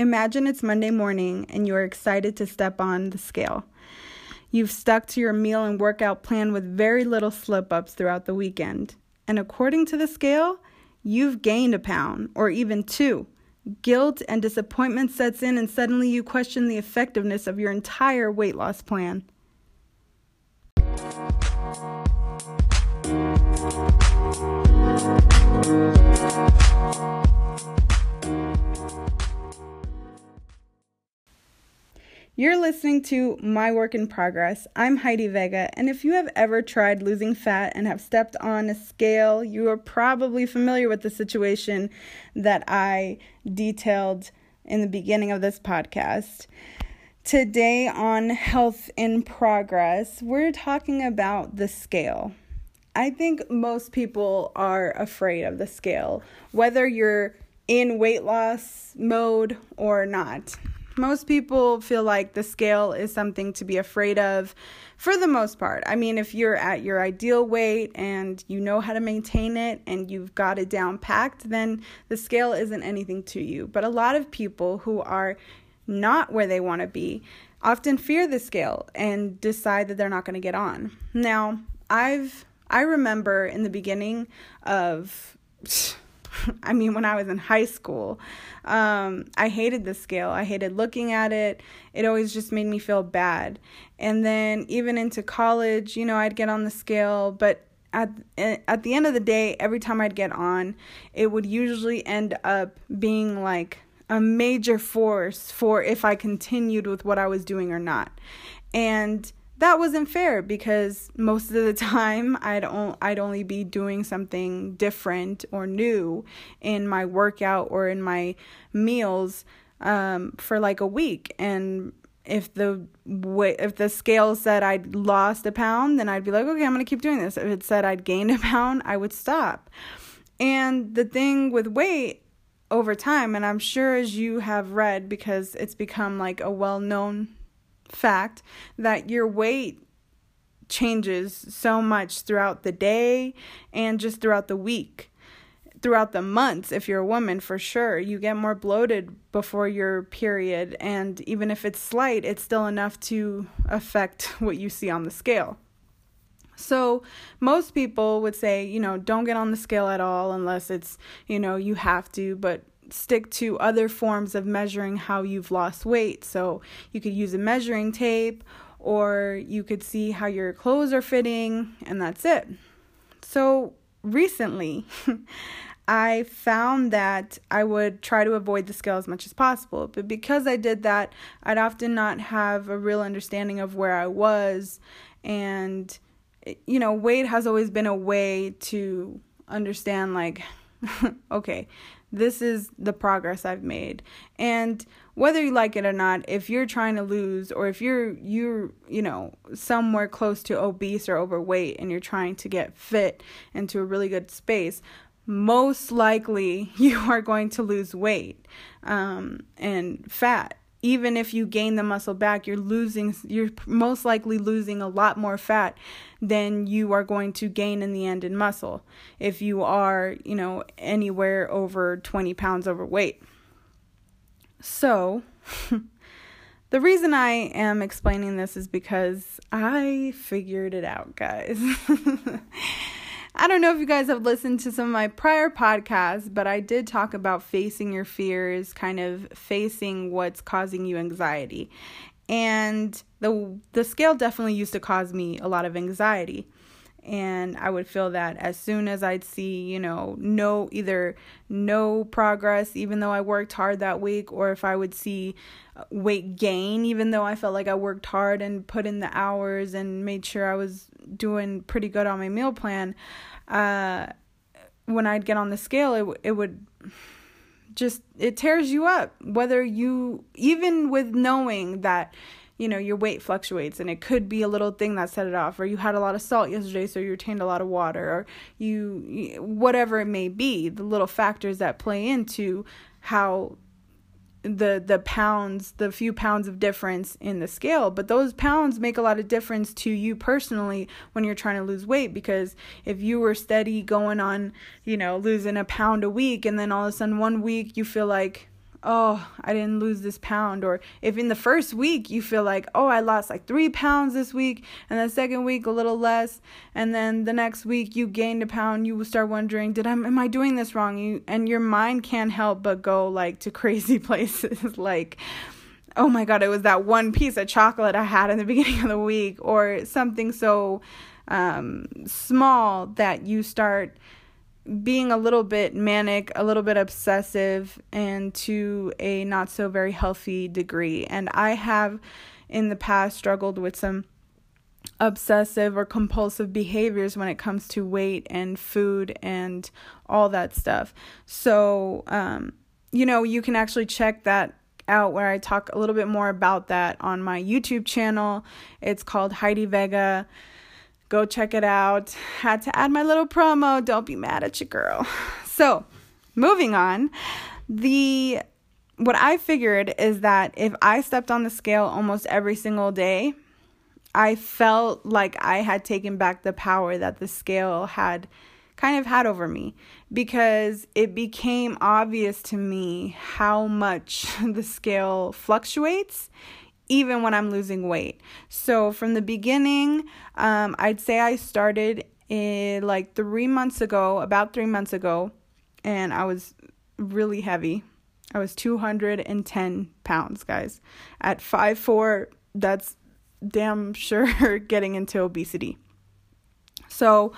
Imagine it's Monday morning and you are excited to step on the scale. You've stuck to your meal and workout plan with very little slip ups throughout the weekend. And according to the scale, you've gained a pound or even two. Guilt and disappointment sets in, and suddenly you question the effectiveness of your entire weight loss plan. You're listening to My Work in Progress. I'm Heidi Vega, and if you have ever tried losing fat and have stepped on a scale, you are probably familiar with the situation that I detailed in the beginning of this podcast. Today on Health in Progress, we're talking about the scale. I think most people are afraid of the scale, whether you're in weight loss mode or not most people feel like the scale is something to be afraid of for the most part. I mean, if you're at your ideal weight and you know how to maintain it and you've got it down packed, then the scale isn't anything to you. But a lot of people who are not where they want to be often fear the scale and decide that they're not going to get on. Now, I've I remember in the beginning of I mean, when I was in high school, um, I hated the scale. I hated looking at it. It always just made me feel bad. And then even into college, you know, I'd get on the scale, but at at the end of the day, every time I'd get on, it would usually end up being like a major force for if I continued with what I was doing or not. And that wasn't fair because most of the time I'd only be doing something different or new in my workout or in my meals um, for like a week. And if the if the scale said I'd lost a pound then I'd be like okay I'm going to keep doing this. If it said I'd gained a pound I would stop. And the thing with weight over time and I'm sure as you have read because it's become like a well-known fact that your weight changes so much throughout the day and just throughout the week. Throughout the months, if you're a woman, for sure, you get more bloated before your period, and even if it's slight, it's still enough to affect what you see on the scale. So, most people would say, you know, don't get on the scale at all unless it's, you know, you have to, but stick to other forms of measuring how you've lost weight. So you could use a measuring tape or you could see how your clothes are fitting, and that's it. So recently, I found that I would try to avoid the scale as much as possible. But because I did that, I'd often not have a real understanding of where I was. And, you know, weight has always been a way to understand, like, okay, this is the progress I've made. And whether you like it or not, if you're trying to lose or if you're you're, you know, somewhere close to obese or overweight and you're trying to get fit into a really good space, most likely you are going to lose weight um, and fat even if you gain the muscle back, you're losing, you're most likely losing a lot more fat than you are going to gain in the end in muscle if you are, you know, anywhere over 20 pounds overweight. So, the reason I am explaining this is because I figured it out, guys. I don't know if you guys have listened to some of my prior podcasts, but I did talk about facing your fears, kind of facing what's causing you anxiety. And the the scale definitely used to cause me a lot of anxiety. And I would feel that as soon as I'd see, you know, no either no progress even though I worked hard that week or if I would see weight gain even though I felt like I worked hard and put in the hours and made sure I was doing pretty good on my meal plan, uh, when I'd get on the scale, it it would just it tears you up. Whether you even with knowing that you know your weight fluctuates and it could be a little thing that set it off or you had a lot of salt yesterday so you retained a lot of water or you whatever it may be the little factors that play into how the the pounds the few pounds of difference in the scale. But those pounds make a lot of difference to you personally when you're trying to lose weight because if you were steady going on you know losing a pound a week and then all of a sudden one week you feel like oh, I didn't lose this pound. Or if in the first week you feel like, oh, I lost like three pounds this week, and the second week a little less, and then the next week you gained a pound, you will start wondering, did I am I doing this wrong? You and your mind can't help but go like to crazy places like oh my god, it was that one piece of chocolate I had in the beginning of the week, or something so um, small that you start being a little bit manic, a little bit obsessive, and to a not so very healthy degree. And I have in the past struggled with some obsessive or compulsive behaviors when it comes to weight and food and all that stuff. So, um, you know, you can actually check that out where I talk a little bit more about that on my YouTube channel. It's called Heidi Vega. Go check it out. Had to add my little promo. Don't be mad at your girl. So, moving on. The what I figured is that if I stepped on the scale almost every single day, I felt like I had taken back the power that the scale had kind of had over me because it became obvious to me how much the scale fluctuates even when I'm losing weight. So from the beginning, um, I'd say I started in like three months ago, about three months ago, and I was really heavy. I was 210 pounds, guys. At five four, that's damn sure getting into obesity. So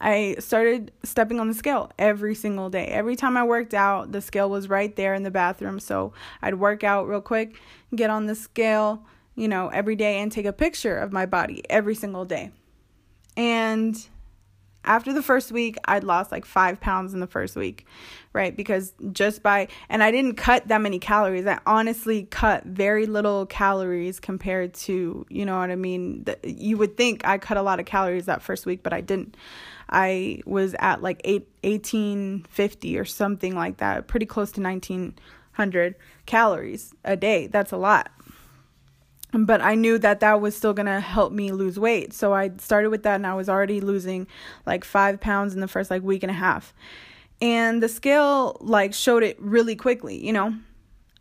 I started stepping on the scale every single day. Every time I worked out, the scale was right there in the bathroom. So I'd work out real quick, get on the scale, you know, every day and take a picture of my body every single day. And after the first week, I'd lost like five pounds in the first week, right? Because just by, and I didn't cut that many calories. I honestly cut very little calories compared to, you know what I mean? You would think I cut a lot of calories that first week, but I didn't. I was at like eight, 1850 or something like that, pretty close to 1900 calories a day. That's a lot but I knew that that was still going to help me lose weight. So I started with that and I was already losing like 5 pounds in the first like week and a half. And the scale like showed it really quickly, you know.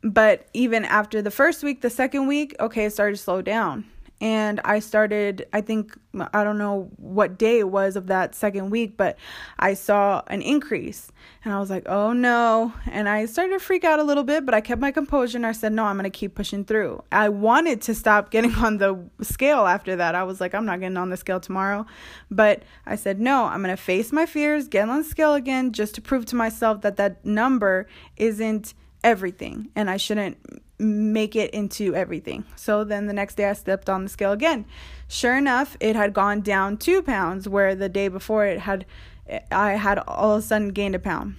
But even after the first week, the second week, okay, it started to slow down and I started, I think, I don't know what day it was of that second week, but I saw an increase and I was like, oh no. And I started to freak out a little bit, but I kept my composure and I said, no, I'm going to keep pushing through. I wanted to stop getting on the scale after that. I was like, I'm not getting on the scale tomorrow. But I said, no, I'm going to face my fears, get on the scale again, just to prove to myself that that number isn't everything and I shouldn't make it into everything. So then the next day I stepped on the scale again. Sure enough, it had gone down two pounds where the day before it had I had all of a sudden gained a pound.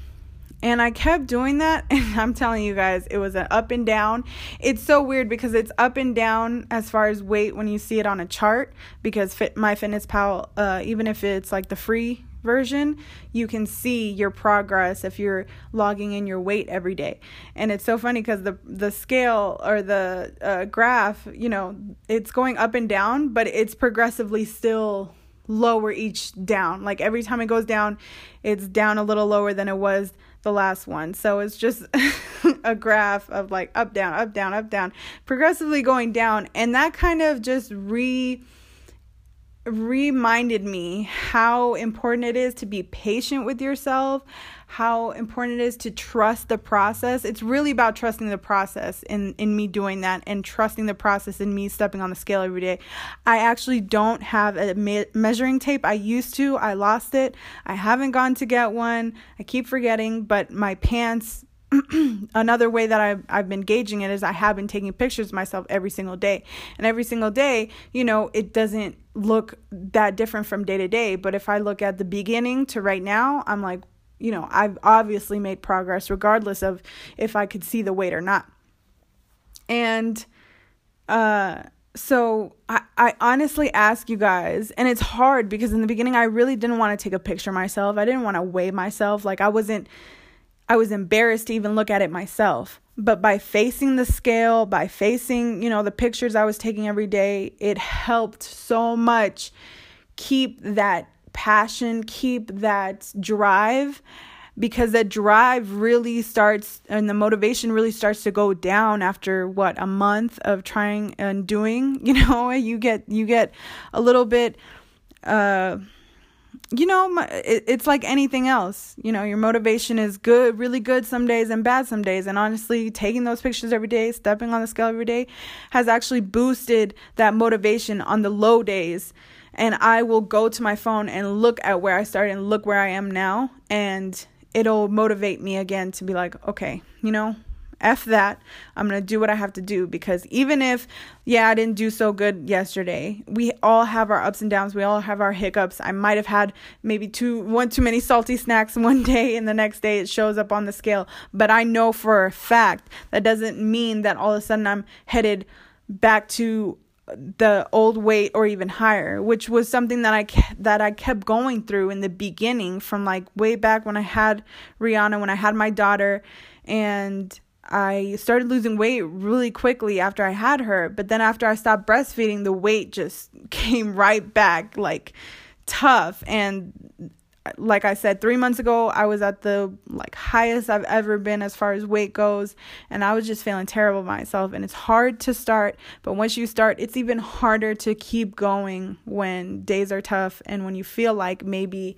And I kept doing that, and I'm telling you guys, it was an up and down. It's so weird because it's up and down as far as weight when you see it on a chart. Because Fit, MyFitnessPal, uh, even if it's like the free version, you can see your progress if you're logging in your weight every day. And it's so funny because the the scale or the uh, graph, you know, it's going up and down, but it's progressively still lower each down. Like every time it goes down, it's down a little lower than it was the last one. So it's just a graph of like up down, up down, up down, progressively going down, and that kind of just re reminded me how important it is to be patient with yourself, how important it is to trust the process. It's really about trusting the process in, in me doing that and trusting the process in me stepping on the scale every day. I actually don't have a me- measuring tape. I used to, I lost it. I haven't gone to get one. I keep forgetting, but my pants another way that I've, I've been gauging it is I have been taking pictures of myself every single day. And every single day, you know, it doesn't look that different from day to day. But if I look at the beginning to right now, I'm like, you know, I've obviously made progress regardless of if I could see the weight or not. And uh, so I, I honestly ask you guys, and it's hard because in the beginning I really didn't want to take a picture myself. I didn't want to weigh myself. Like I wasn't I was embarrassed to even look at it myself. But by facing the scale, by facing, you know, the pictures I was taking every day, it helped so much keep that passion, keep that drive because the drive really starts and the motivation really starts to go down after what a month of trying and doing you know you get you get a little bit uh you know it it's like anything else. You know your motivation is good really good some days and bad some days. And honestly taking those pictures every day stepping on the scale every day has actually boosted that motivation on the low days. And i will go to my phone and look at where i started and look where i am now. And it'll motivate me again to be like, okay, you know, F that. I'm going to do what I have to do because even if, yeah, I didn't do so good yesterday, we all have our ups and downs. We all have our hiccups. I might have had maybe two, one too many salty snacks one day and the next day it shows up on the scale. But I know for a fact that doesn't mean that all of a sudden I'm headed back to the old weight or even higher which was something that I that I kept going through in the beginning from like way back when I had Rihanna when I had my daughter and I started losing weight really quickly after I had her but then after I stopped breastfeeding the weight just came right back like tough and like I said, three months ago, I was at the like highest I've ever been as far as weight goes, and I was just feeling terrible myself. And it's hard to start, but once you start, it's even harder to keep going when days are tough and when you feel like maybe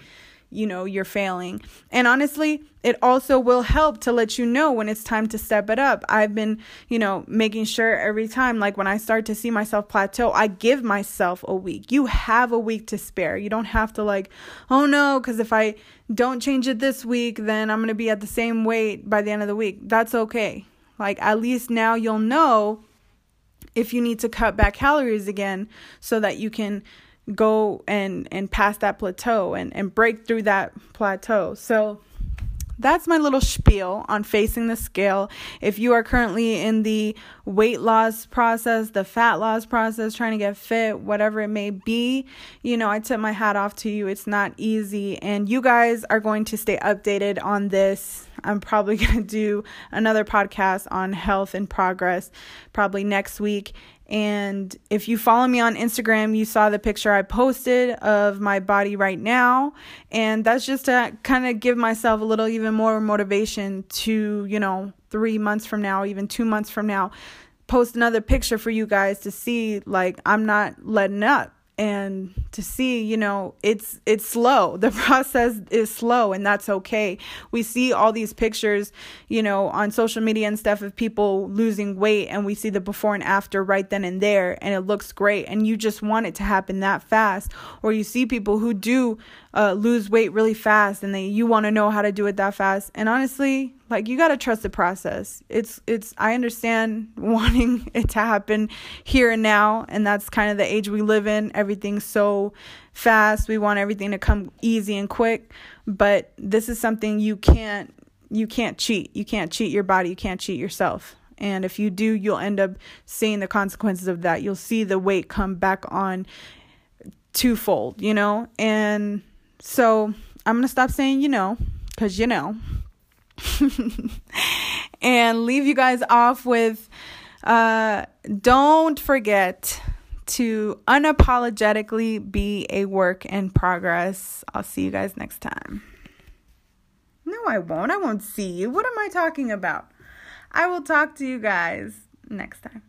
you know you're failing. And honestly it also will help to let you know when it's time to step it up. I've been you know making sure every time like when i start to see myself plateau i give myself a week. You have a week to spare. You don't have to like oh no because if i don't change it this week then i'm going to be at the same weight by the end of the week. That's okay. Like at least now you'll know if you need to cut back calories again so that you can go and and pass that plateau and and break through that plateau so that's my little spiel on facing the scale. If you are currently in the weight loss process, the fat loss process, trying to get fit, whatever it may be, you know, I tip my hat off to you. It's not easy. And you guys are going to stay updated on this. I'm probably going to do another podcast on health and progress probably next week. And if you follow me on Instagram, you saw the picture I posted of my body right now. And that's just to kind of give myself a little even more motivation to, you know, three months from now, even two months from now, post another picture for you guys to see like I'm not letting up and to see you know it's it's slow. The process is slow and that's okay. We see all these pictures you know on social media and stuff of people losing weight and we see the before and after right then and there and it looks great and you just want it to happen that fast. Or you see people who do uh, lose weight really fast and they you want to know how to do it that fast. And honestly like you got to trust the process. It's it's i understand wanting it to happen here and now and that's kind of the age we live in. Everything's fast. We want everything to come easy and quick. But this is something you can't you can't cheat. You can't cheat your body. You can't cheat yourself. And if you do you'll end up seeing the consequences of that. You'll see the weight come back on twofold you know? And so I'm going to stop saying you know, because you know. and leave you guys off with uh, don't forget to unapologetically be a work in progress. I'll see you guys next time. No, I won't. I won't see you. What am I talking about? I will talk to you guys next time.